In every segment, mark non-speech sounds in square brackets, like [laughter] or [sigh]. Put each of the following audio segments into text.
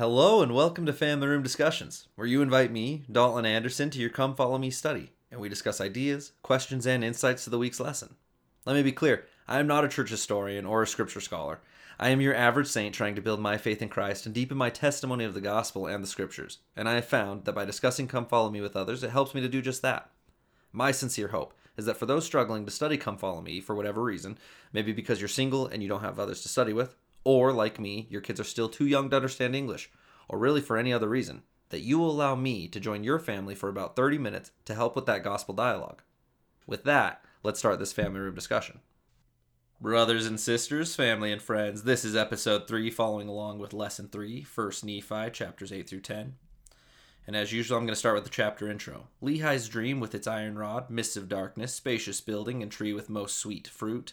Hello and welcome to Family Room Discussions, where you invite me, Dalton Anderson, to your Come Follow Me study, and we discuss ideas, questions, and insights to the week's lesson. Let me be clear I am not a church historian or a scripture scholar. I am your average saint trying to build my faith in Christ and deepen my testimony of the gospel and the scriptures, and I have found that by discussing Come Follow Me with others, it helps me to do just that. My sincere hope is that for those struggling to study Come Follow Me for whatever reason, maybe because you're single and you don't have others to study with, or like me, your kids are still too young to understand English, or really for any other reason, that you will allow me to join your family for about 30 minutes to help with that gospel dialogue. With that, let's start this family room discussion. Brothers and sisters, family and friends, this is episode 3, following along with lesson 3, 1 Nephi, chapters 8 through 10. And as usual, I'm going to start with the chapter intro. Lehi's dream with its iron rod, mists of darkness, spacious building, and tree with most sweet fruit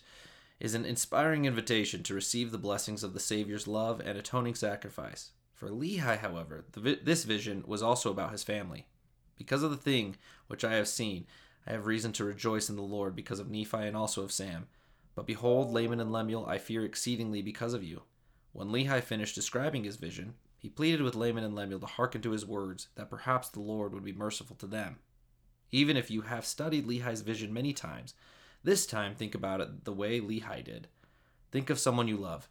is an inspiring invitation to receive the blessings of the Savior's love and atoning sacrifice. For Lehi, however, vi- this vision was also about his family. Because of the thing which I have seen, I have reason to rejoice in the Lord because of Nephi and also of Sam. But behold, Laman and Lemuel, I fear exceedingly because of you. When Lehi finished describing his vision, he pleaded with Laman and Lemuel to hearken to his words, that perhaps the Lord would be merciful to them. Even if you have studied Lehi's vision many times, this time, think about it the way Lehi did. Think of someone you love.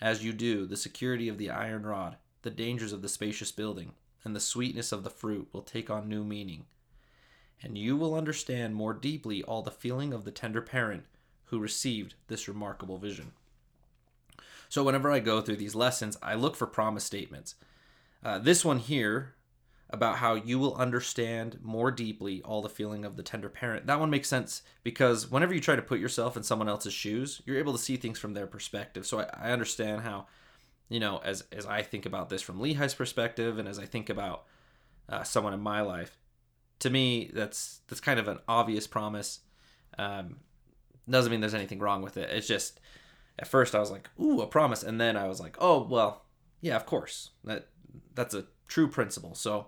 As you do, the security of the iron rod, the dangers of the spacious building, and the sweetness of the fruit will take on new meaning. And you will understand more deeply all the feeling of the tender parent who received this remarkable vision. So, whenever I go through these lessons, I look for promise statements. Uh, this one here about how you will understand more deeply all the feeling of the tender parent. That one makes sense because whenever you try to put yourself in someone else's shoes, you're able to see things from their perspective. So I, I understand how, you know, as as I think about this from Lehi's perspective, and as I think about uh, someone in my life, to me that's that's kind of an obvious promise. Um, doesn't mean there's anything wrong with it. It's just at first I was like, "Ooh, a promise," and then I was like, "Oh, well, yeah, of course that that's a true principle." So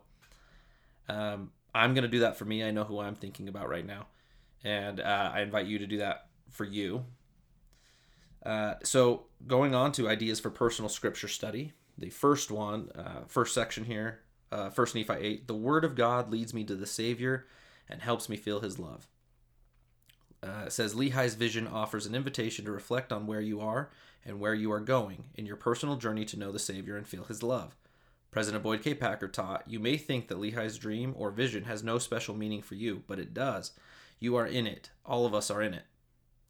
um, I'm going to do that for me. I know who I'm thinking about right now. And uh, I invite you to do that for you. Uh, so, going on to ideas for personal scripture study. The first one, uh, first section here, uh, First Nephi 8. The Word of God leads me to the Savior and helps me feel His love. Uh, says Lehi's vision offers an invitation to reflect on where you are and where you are going in your personal journey to know the Savior and feel His love. President Boyd K. Packer taught, You may think that Lehi's dream or vision has no special meaning for you, but it does. You are in it. All of us are in it.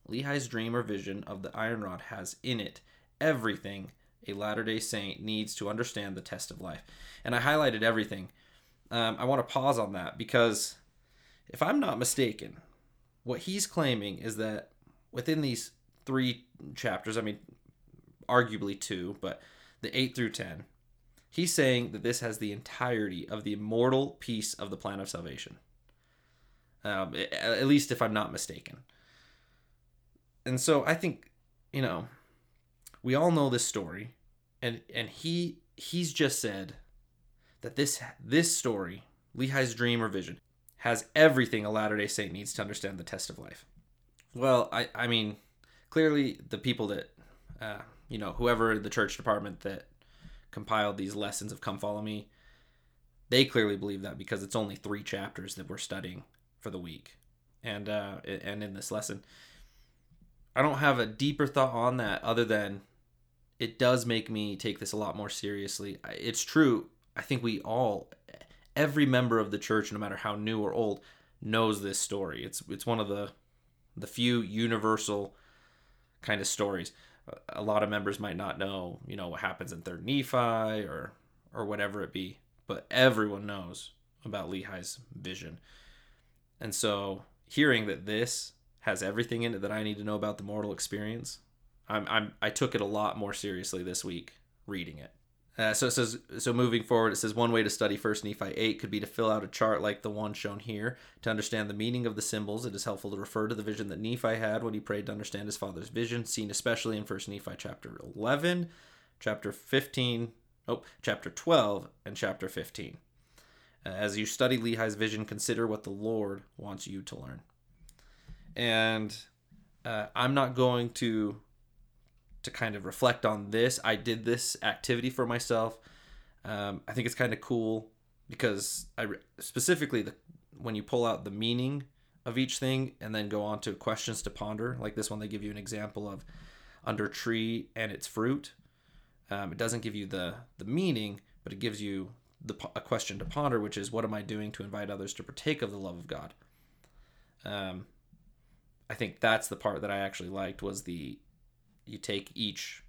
Lehi's dream or vision of the iron rod has in it everything a Latter day Saint needs to understand the test of life. And I highlighted everything. Um, I want to pause on that because if I'm not mistaken, what he's claiming is that within these three chapters, I mean, arguably two, but the 8 through 10, He's saying that this has the entirety of the immortal piece of the plan of salvation. Um, at least if I'm not mistaken. And so I think, you know, we all know this story, and and he he's just said that this this story, Lehi's dream or vision, has everything a Latter Day Saint needs to understand the test of life. Well, I I mean, clearly the people that, uh, you know, whoever the church department that compiled these lessons of Come Follow Me, they clearly believe that because it's only three chapters that we're studying for the week, and uh, and in this lesson, I don't have a deeper thought on that other than it does make me take this a lot more seriously. It's true. I think we all, every member of the church, no matter how new or old, knows this story. It's it's one of the the few universal kind of stories a lot of members might not know, you know, what happens in Third Nephi or or whatever it be, but everyone knows about Lehi's vision. And so, hearing that this has everything in it that I need to know about the mortal experience, I'm, I'm I took it a lot more seriously this week reading it. Uh, so it says, so moving forward, it says one way to study First Nephi 8 could be to fill out a chart like the one shown here. To understand the meaning of the symbols, it is helpful to refer to the vision that Nephi had when he prayed to understand his father's vision, seen especially in First Nephi chapter 11, chapter 15, oh, chapter 12, and chapter 15. Uh, as you study Lehi's vision, consider what the Lord wants you to learn. And uh, I'm not going to to kind of reflect on this. I did this activity for myself Um, I think it's kind of cool because I specifically the when you pull out the meaning of each thing and then go on to questions to ponder. Like this one, they give you an example of under tree and its fruit. Um, it doesn't give you the the meaning, but it gives you the a question to ponder, which is what am I doing to invite others to partake of the love of God. Um, I think that's the part that I actually liked was the you take each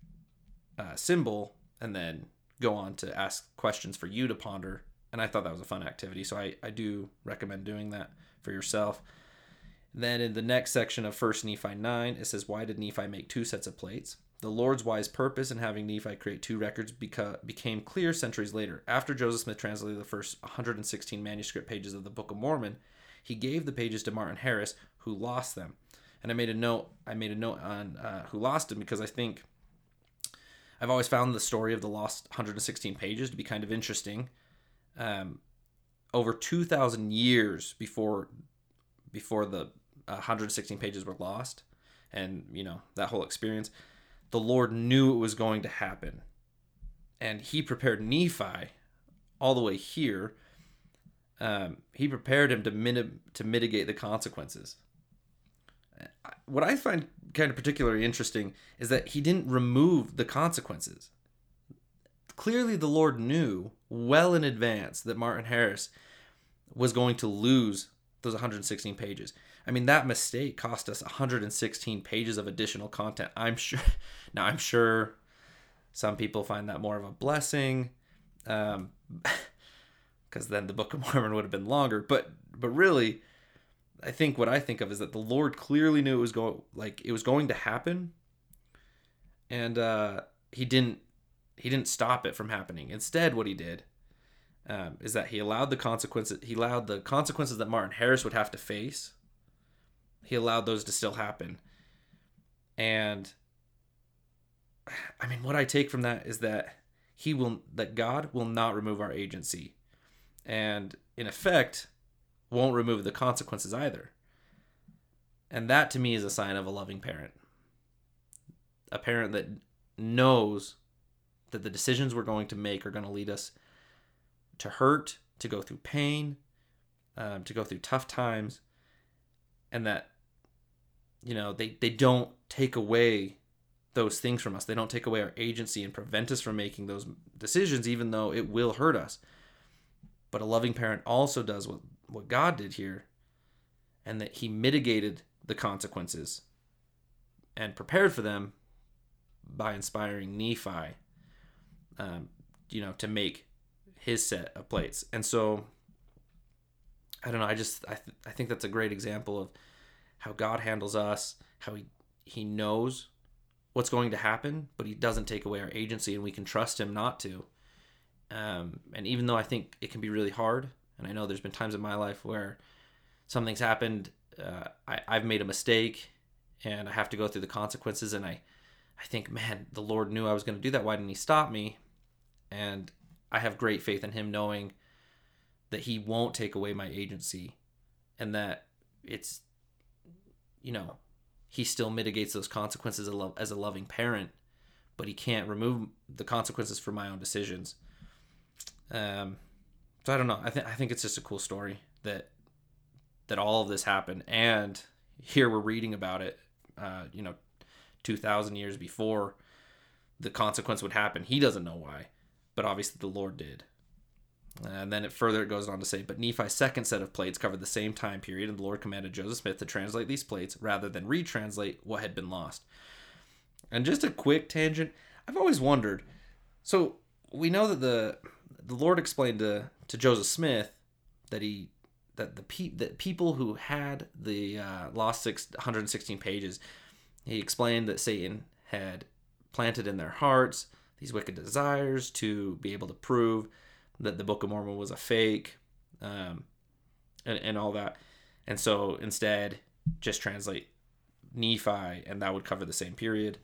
uh, symbol and then go on to ask questions for you to ponder. And I thought that was a fun activity. So I, I do recommend doing that for yourself. Then in the next section of First Nephi 9, it says, Why did Nephi make two sets of plates? The Lord's wise purpose in having Nephi create two records beca- became clear centuries later. After Joseph Smith translated the first 116 manuscript pages of the Book of Mormon, he gave the pages to Martin Harris, who lost them. And I made a note. I made a note on uh, who lost them because I think I've always found the story of the lost 116 pages to be kind of interesting. Um, over 2,000 years before before the 116 pages were lost, and you know that whole experience, the Lord knew it was going to happen, and He prepared Nephi all the way here. Um, he prepared him to to mitigate the consequences. What I find kind of particularly interesting is that he didn't remove the consequences. Clearly, the Lord knew well in advance that Martin Harris was going to lose those 116 pages. I mean, that mistake cost us 116 pages of additional content. I'm sure. [laughs] Now, I'm sure some people find that more of a blessing, because um, [laughs] then the Book of Mormon would have been longer. But but really, I think what I think of is that the Lord clearly knew it was going like it was going to happen, and uh, he didn't he didn't stop it from happening. Instead, what he did um, is that he allowed the consequences he allowed the consequences that Martin Harris would have to face. He allowed those to still happen, and I mean, what I take from that is that he will that God will not remove our agency, and in effect, won't remove the consequences either. And that to me is a sign of a loving parent. A parent that knows that the decisions we're going to make are going to lead us to hurt, to go through pain, um, to go through tough times, and that, you know, they, they don't take away those things from us. They don't take away our agency and prevent us from making those decisions, even though it will hurt us. But a loving parent also does what, what God did here, and that He mitigated the consequences and prepared for them by inspiring Nephi, um, you know, to make his set of plates. And so, I don't know. I just I, th- I think that's a great example of how God handles us, how he he knows what's going to happen, but he doesn't take away our agency, and we can trust him not to. Um, and even though I think it can be really hard, and I know there's been times in my life where something's happened, uh, I, I've made a mistake, and I have to go through the consequences, and I, I think, man, the Lord knew I was going to do that. Why didn't He stop me? And I have great faith in Him, knowing that He won't take away my agency, and that it's, you know, he still mitigates those consequences as a loving parent, but he can't remove the consequences for my own decisions. Um, so I don't know. I think I think it's just a cool story that that all of this happened, and here we're reading about it. Uh, you know, two thousand years before the consequence would happen. He doesn't know why, but obviously the Lord did. And then it further it goes on to say, but Nephi's second set of plates covered the same time period, and the Lord commanded Joseph Smith to translate these plates rather than retranslate what had been lost. And just a quick tangent, I've always wondered. So we know that the the Lord explained to to Joseph Smith that he that the pe- that people who had the uh, lost six, 116 pages, he explained that Satan had planted in their hearts these wicked desires to be able to prove that the Book of Mormon was a fake, um, and, and all that. And so instead, just translate Nephi, and that would cover the same period.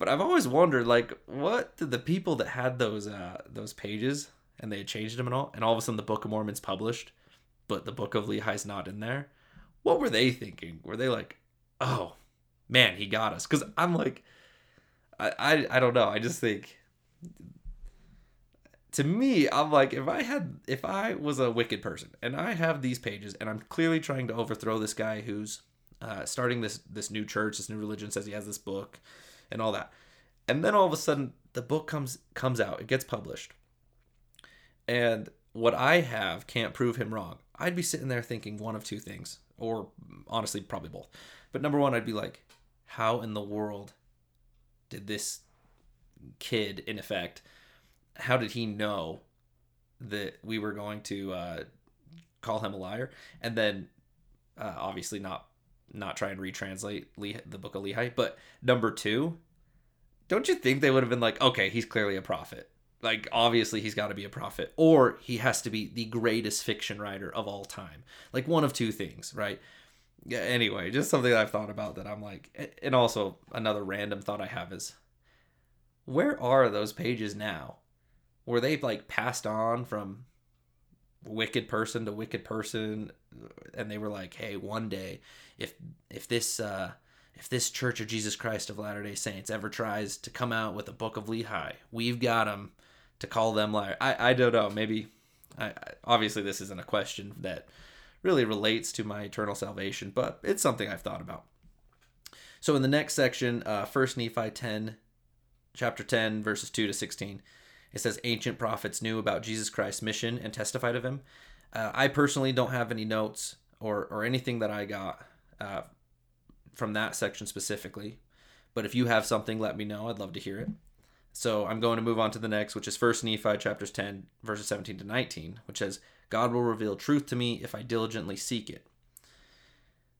But I've always wondered, like, what did the people that had those uh, those pages and they had changed them and all, and all of a sudden the Book of Mormon's published, but the Book of Lehi's not in there? What were they thinking? Were they like, oh, man, he got us? Because I'm like, I, I I don't know. I just think to me, I'm like, if I had, if I was a wicked person and I have these pages and I'm clearly trying to overthrow this guy who's uh, starting this this new church, this new religion, says he has this book, and all that, and then all of a sudden the book comes comes out, it gets published, and what I have can't prove him wrong. I'd be sitting there thinking one of two things, or honestly, probably both. But number one, I'd be like, how in the world did this kid, in effect, how did he know that we were going to uh, call him a liar? And then, uh, obviously, not not try and retranslate Lehi, the book of Lehi. But number two, don't you think they would have been like, okay, he's clearly a prophet. Like, obviously, he's got to be a prophet, or he has to be the greatest fiction writer of all time. Like, one of two things, right? Yeah, anyway, just something I've thought about that I'm like, and also another random thought I have is, where are those pages now? Were they like passed on from wicked person to wicked person, and they were like, hey, one day, if if this uh, if this Church of Jesus Christ of Latter Day Saints ever tries to come out with a book of Lehi, we've got them to call them liar. I I don't know. Maybe, I, obviously this isn't a question that really relates to my eternal salvation, but it's something I've thought about. So in the next section, uh, First Nephi 10, chapter 10, verses 2 to 16, it says ancient prophets knew about Jesus Christ's mission and testified of him. Uh, I personally don't have any notes or or anything that I got uh, from that section specifically, but if you have something, let me know. I'd love to hear it. So I'm going to move on to the next, which is First Nephi chapters 10, verses 17 to 19, which says, God will reveal truth to me if I diligently seek it.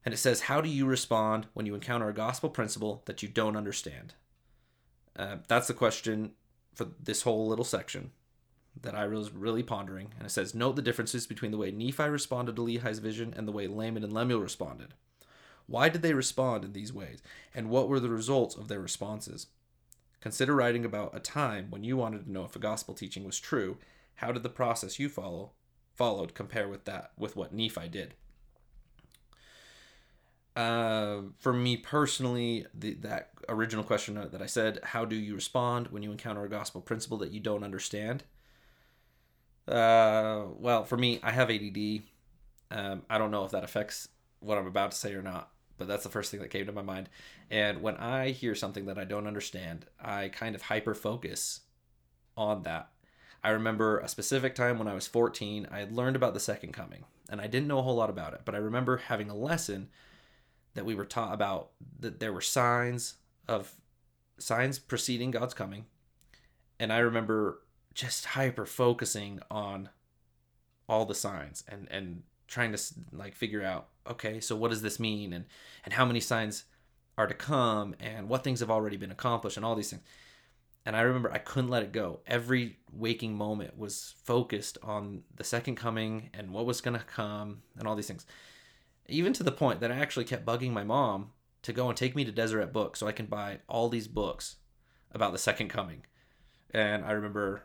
And it says, How do you respond when you encounter a gospel principle that you don't understand? Uh, that's the question for this whole little section that I was really pondering. And it says, Note the differences between the way Nephi responded to Lehi's vision and the way Laman and Lemuel responded. Why did they respond in these ways? And what were the results of their responses? Consider writing about a time when you wanted to know if a gospel teaching was true. How did the process you follow followed compare with that with what Nephi did? Uh, for me personally, the, that original question that I said, how do you respond when you encounter a gospel principle that you don't understand? Uh, well, for me, I have ADD. Um, I don't know if that affects what I'm about to say or not but that's the first thing that came to my mind. And when I hear something that I don't understand, I kind of hyper focus on that. I remember a specific time when I was 14, I had learned about the second coming, and I didn't know a whole lot about it, but I remember having a lesson that we were taught about that there were signs of signs preceding God's coming. And I remember just hyper focusing on all the signs and and trying to like figure out okay so what does this mean? And and how many signs are to come? And what things have already been accomplished? And all these things. And i remember i couldn't let it go. Every waking moment was focused on the second coming and what was going to come and all these things. Even to the point that i actually kept bugging my mom to go and take me to deseret book so i can buy all these books about the second coming. And i remember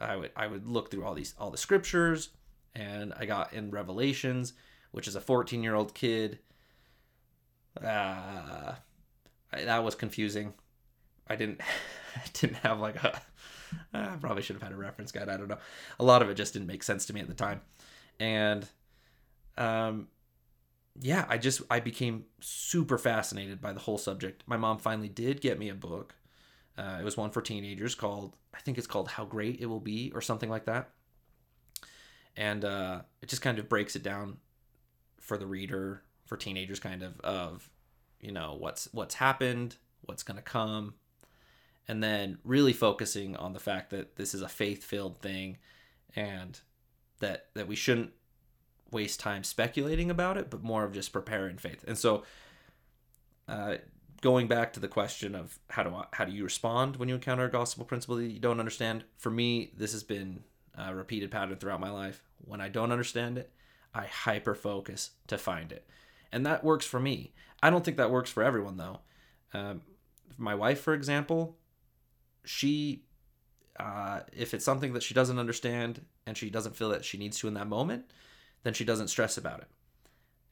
i would i would look through all these all the scriptures and I got in Revelations, which is a 14 year old kid. Uh, that was confusing. I didn't, [laughs] didn't have like a. I probably should have had a reference guide. I don't know. A lot of it just didn't make sense to me at the time, and, um, yeah, I just I became super fascinated by the whole subject. My mom finally did get me a book. Uh, it was one for teenagers called I think it's called How Great It Will Be or something like that. And uh, it just kind of breaks it down for the reader for teenagers kind of of you know what's what's happened what's going to come and then really focusing on the fact that this is a faith-filled thing and that that we shouldn't waste time speculating about it but more of just preparing faith. And so uh, going back to the question of how do I, how do you respond when you encounter a gospel principle that you don't understand for me this has been a repeated pattern throughout my life. When I don't understand it, I hyper focus to find it. And that works for me. I don't think that works for everyone, though. Um, my wife, for example, she, uh, if it's something that she doesn't understand and she doesn't feel that she needs to in that moment, then she doesn't stress about it.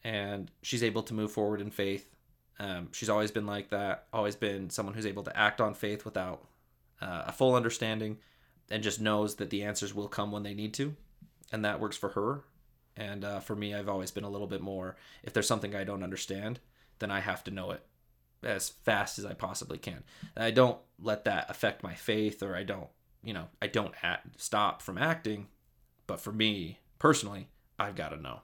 And she's able to move forward in faith. Um, she's always been like that, always been someone who's able to act on faith without uh, a full understanding and just knows that the answers will come when they need to, and that works for her. And uh, for me, I've always been a little bit more. If there's something I don't understand, then I have to know it as fast as I possibly can. And I don't let that affect my faith, or I don't, you know, I don't act, stop from acting. But for me personally, I've got to know.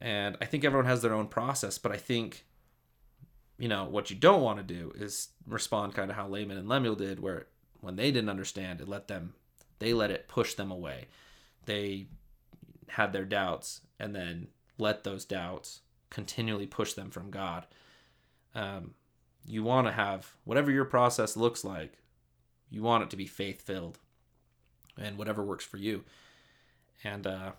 And I think everyone has their own process, but I think, you know, what you don't want to do is respond kind of how Laman and Lemuel did, where when they didn't understand it, let them, they let it push them away. They had their doubts and then let those doubts continually push them from God. Um, you want to have whatever your process looks like, you want it to be faith filled and whatever works for you. And uh,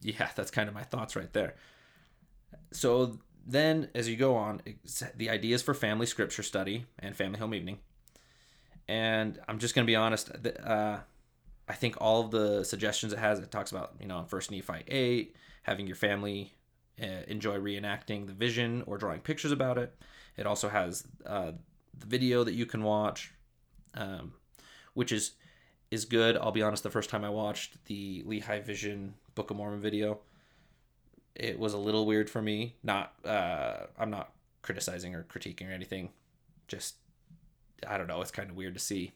yeah, [laughs] that's kind of my thoughts right there. So then, as you go on, the ideas for family scripture study and family home evening. And I'm just going to be honest. Uh, I think all of the suggestions it has, it talks about, you know, First Nephi 8, having your family uh, enjoy reenacting the vision or drawing pictures about it. It also has uh, the video that you can watch, um, which is is good. I'll be honest, the first time I watched the Lehi Vision Book of Mormon video, it was a little weird for me. Not, uh, I'm not criticizing or critiquing or anything. Just, I don't know. It's kind of weird to see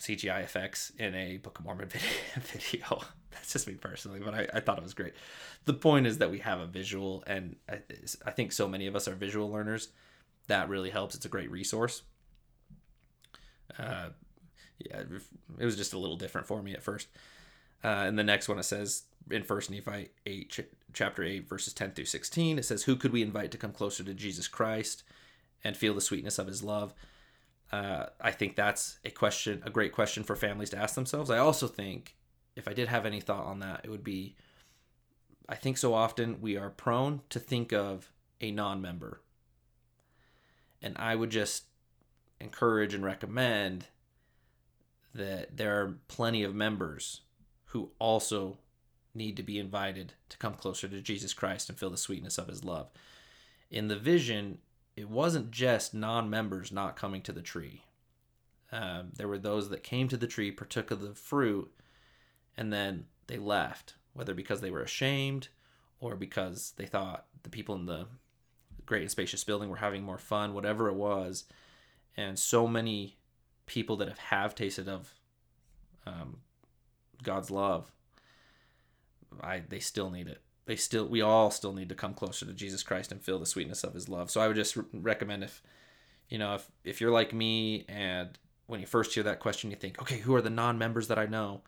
CGI effects in a Book of Mormon [laughs] video. That's just me personally, but I, I thought it was great. The point is that we have a visual, and I, I think so many of us are visual learners. That really helps. It's a great resource. Uh, yeah, it was just a little different for me at first. Uh, and the next one it says in First Nephi eight, ch- chapter eight, verses ten through sixteen, it says, "Who could we invite to come closer to Jesus Christ and feel the sweetness of His love?" Uh, I think that's a question, a great question for families to ask themselves. I also think, if I did have any thought on that, it would be, I think so often we are prone to think of a non-member, and I would just encourage and recommend that there are plenty of members who also need to be invited to come closer to Jesus Christ and feel the sweetness of his love. In the vision, it wasn't just non members not coming to the tree. Um, there were those that came to the tree, partook of the fruit, and then they left, whether because they were ashamed or because they thought the people in the great and spacious building were having more fun, whatever it was. And so many people that have, have tasted of um, God's love, I they still need it they still we all still need to come closer to Jesus Christ and feel the sweetness of his love. So I would just re- recommend if you know if if you're like me and when you first hear that question you think, "Okay, who are the non-members that I know?"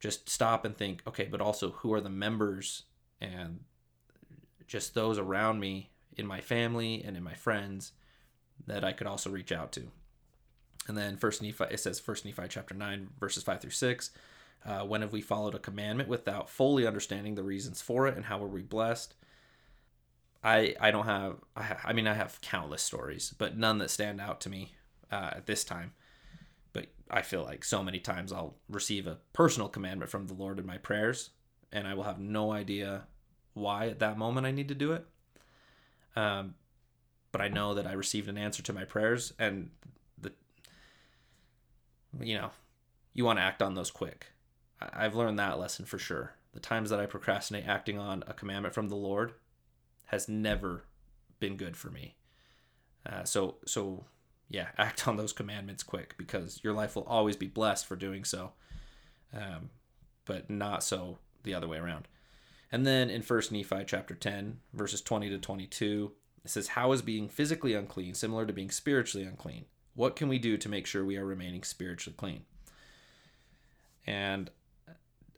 Just stop and think, "Okay, but also who are the members and just those around me in my family and in my friends that I could also reach out to." And then First Nephi it says First Nephi chapter 9 verses 5 through 6 uh, when have we followed a commandment without fully understanding the reasons for it, and how were we blessed? I I don't have I, ha- I mean I have countless stories, but none that stand out to me uh, at this time. But I feel like so many times I'll receive a personal commandment from the Lord in my prayers, and I will have no idea why at that moment I need to do it. Um, but I know that I received an answer to my prayers, and the you know you want to act on those quick. I've learned that lesson for sure. The times that I procrastinate acting on a commandment from the Lord has never been good for me. Uh, so so yeah, [laughs] act on those commandments quick because your life will always be blessed for doing so, um, but not so the other way around. And then in First Nephi chapter ten, verses twenty to twenty-two, it says, "How is being physically unclean similar to being spiritually unclean? What can we do to make sure we are remaining spiritually clean?" And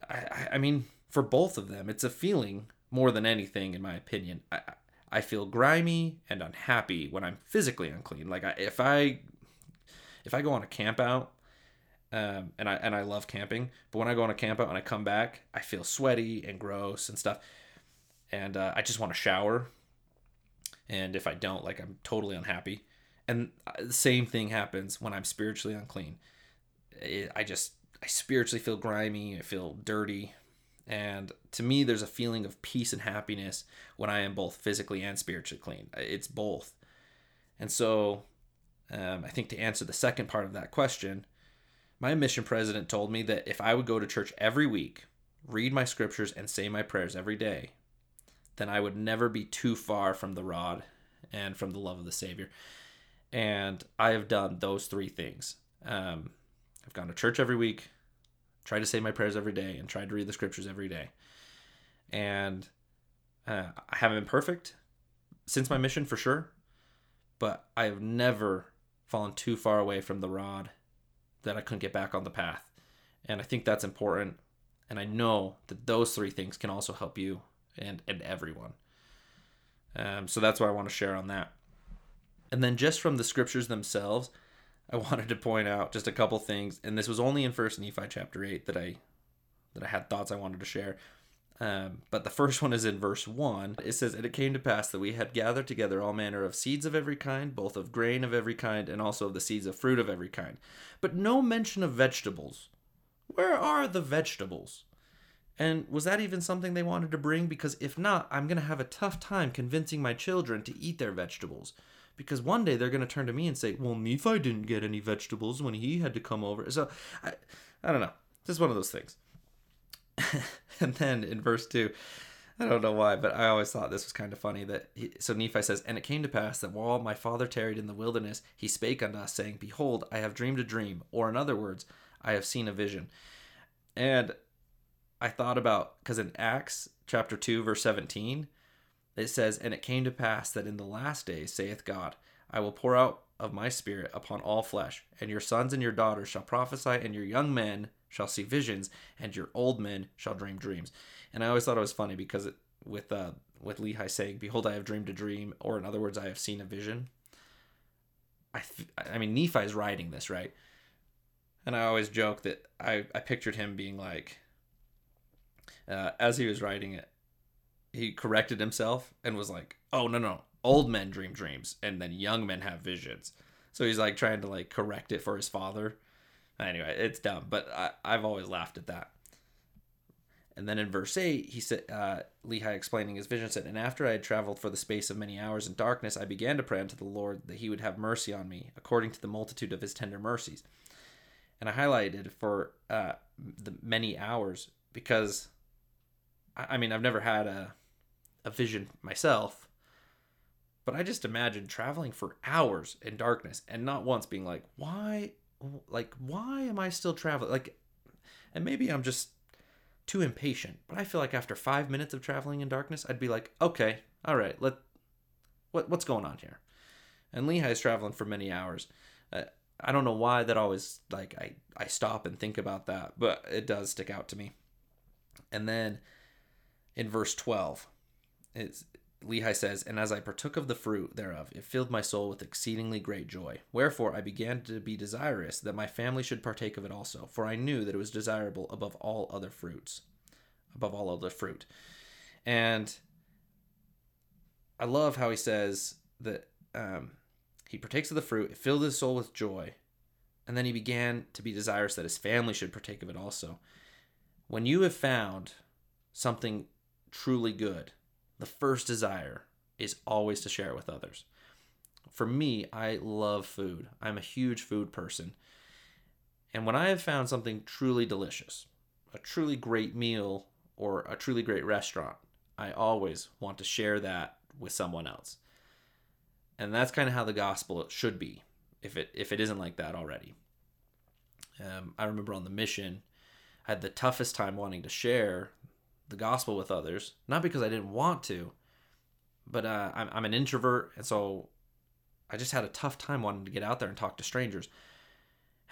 I, I mean, for both of them, it's a feeling more than anything, in my opinion. I, I feel grimy and unhappy when I'm physically unclean. Like I, if I if I go on a camp out, um, and I and I love camping, but when I go on a camp out and I come back, I feel sweaty and gross and stuff, and uh, I just want to shower. And if I don't, like I'm totally unhappy. And uh, the same thing happens when I'm spiritually unclean. It, I just I spiritually feel grimy, I feel dirty. And to me, there's a feeling of peace and happiness when I am both physically and spiritually clean. It's both. And so um, I think to answer the second part of that question, My mission president told me that if I would go to church every week, read my scriptures, and say my prayers every day, then I would never be too far from the rod and from the love of the Savior. And I have done those three things. Um, I've gone to church every week, tried to say my prayers every day, and tried to read the scriptures every day. And uh, I haven't been perfect since my mission for sure, but I have never fallen too far away from the rod that I couldn't get back on the path. And I think that's important. And I know that those three things can also help you and, and everyone. Um, so that's what I want to share on that. And then just from the scriptures themselves, I [laughs] wanted to point out just a couple things. And this was only in First Nephi chapter eight that I that I had thoughts I wanted to share. Um, but the first one is in verse 1. It says, And it came to pass that we had gathered together all manner of seeds of every kind, both of grain of every kind, and also of the seeds of fruit of every kind. But no mention of vegetables. Where are the vegetables? And was that even something they wanted to bring? Because if not, I'm going to have a tough time convincing my children to eat their vegetables. Because one day they're going to turn to me and say, Well, Nephi didn't get any vegetables when he had to come over. So I, I don't know. Just one of those things. [laughs] and then in verse 2, I don't know why, but I always thought this was kind of funny that he, so Nephi says, And it came to pass that while my father tarried in the wilderness, he spake unto us, saying, Behold, I have dreamed a dream, or in other words, I have seen a vision. And I thought about, because in Acts chapter 2, verse 17, it says, And it came to pass that in the last days, saith God, I will pour out of my spirit upon all flesh, and your sons and your daughters shall prophesy, and your young men shall see visions, and your old men shall dream dreams. And I always thought it was funny because it, with uh, with Lehi saying, "Behold, I have dreamed a dream," or in other words, I have seen a vision. I th- I mean, Nephi's writing this right, and I always joke that I I pictured him being like, uh, as he was writing it, he corrected himself and was like, "Oh no no, old men dream dreams, and then young men have visions." So he's like trying to like correct it for his father Anyway, it's dumb, but I, I've always laughed at that. And then in verse 8, he said, uh, Lehi explaining his vision said, And after I had traveled for the space of many hours in darkness, I began to pray unto the Lord that he would have mercy on me, according to the multitude of his tender mercies. And I highlighted for uh, the many hours because, I, I mean, I've never had a, a vision myself, but I just imagine traveling for hours in darkness and not once being like, why like why am I still traveling? Like and maybe I'm just too impatient, but I feel like after 5 minutes of traveling in darkness, I'd be like, "Okay, all right, let what what's going on here?" And Lehi's traveling for many hours. Uh, I don't know why that always like I I stop and think about that, but it does stick out to me. And then in verse 12, it's Lehi says, And as I partook of the fruit thereof, it filled my soul with exceedingly great joy. Wherefore I began to be desirous that my family should partake of it also, for I knew that it was desirable above all other fruits, above all other fruit. And I love how he says that um, he partakes of the fruit, it filled his soul with joy, and then he began to be desirous that his family should partake of it also. When you have found something truly good, the first desire is always to share it with others. For me, I love food. I'm a huge food person. And when I have found something truly delicious, a truly great meal, or a truly great restaurant, I always want to share that with someone else. And that's kind of how the gospel should be, if it if it isn't like that already. Um, I remember on the mission, I had the toughest time wanting to share the gospel with others, not because I didn't want to, but uh, I'm, I'm an introvert, and so I just had a tough time wanting to get out there and talk to strangers.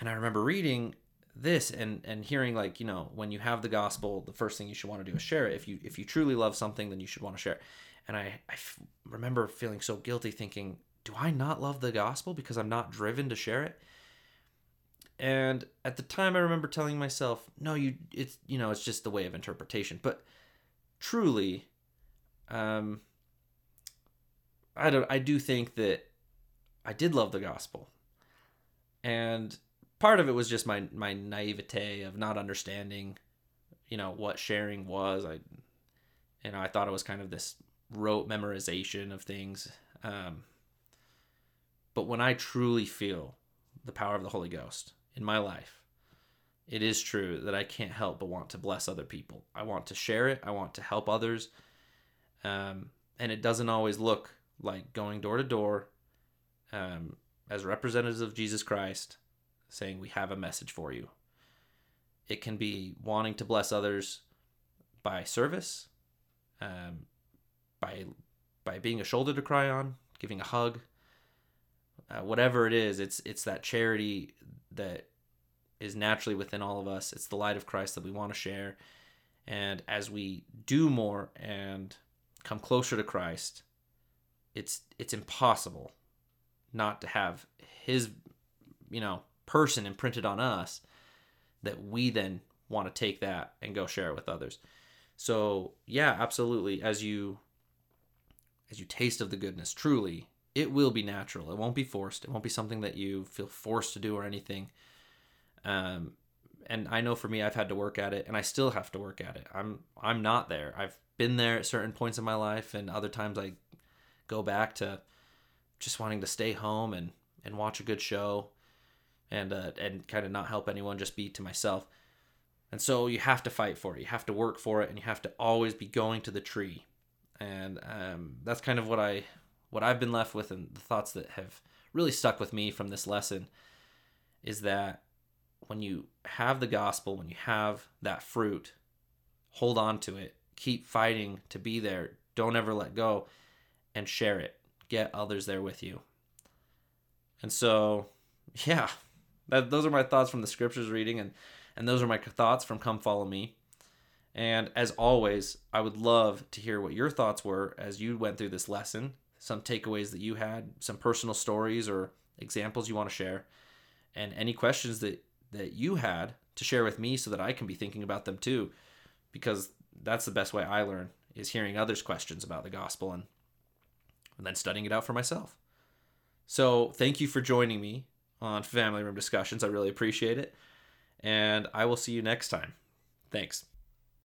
And I remember reading this and and hearing like you know when you have the gospel, the first thing you should want to do is share it. If you if you truly love something, then you should want to share it. And I, I f- remember feeling so guilty, thinking, do I not love the gospel because I'm not driven to share it? And at the time, I remember telling myself, "No, you, it's you know, it's just the way of interpretation." But truly, um, I don't, I do think that I did love the gospel, and part of it was just my my naivete of not understanding, you know, what sharing was. I, you know, I thought it was kind of this rote memorization of things. Um, but when I truly feel the power of the Holy Ghost in my life, it is true that I can't help but want to bless other people. I want to share it. I want to help others. Um, and it doesn't always look like going door to door um, as representatives of Jesus Christ saying, We have a message for you. It can be wanting to bless others by service, um, by by being a shoulder to cry on, giving a hug, uh, whatever it is. It's it's that charity that is naturally within all of us. It's the light of Christ that we want to share, and as we do more and come closer to Christ, it's it's impossible not to have His you know person imprinted on us that we then want to take that and go share it with others. So, yeah, absolutely as you as you taste of the goodness, truly, it will be natural. It won't be forced. It won't be something that you feel forced to do or anything. Um and I know for me I've had to work at it and I still have to work at it. I'm I'm not there. I've been there at certain points in my life and other times I go back to just wanting to stay home and and watch a good show and uh, and kind of not help anyone, just be to myself. And so you have to fight for it. You have to work for it, and you have to always be going to the tree. And um, that's kind of what I what I've been left with, and the thoughts that have really stuck with me from this lesson is that when you have the gospel, when you have that fruit, hold on to it. Keep fighting to be there. Don't ever let go, and share it. Get others there with you. And so, [laughs] yeah, that those are my thoughts from the scriptures reading, and and those are my thoughts from Come Follow Me. And as always, I would love to hear what your thoughts were as you went through this lesson, some takeaways that you had, some personal stories or examples you want to share, and any questions that that you had to share with me so that I can be thinking about them too because that's the best way I learn is hearing others questions about the gospel and and then studying it out for myself. So, thank you for joining me on Family Room Discussions. I really appreciate it. And I will see you next time. Thanks.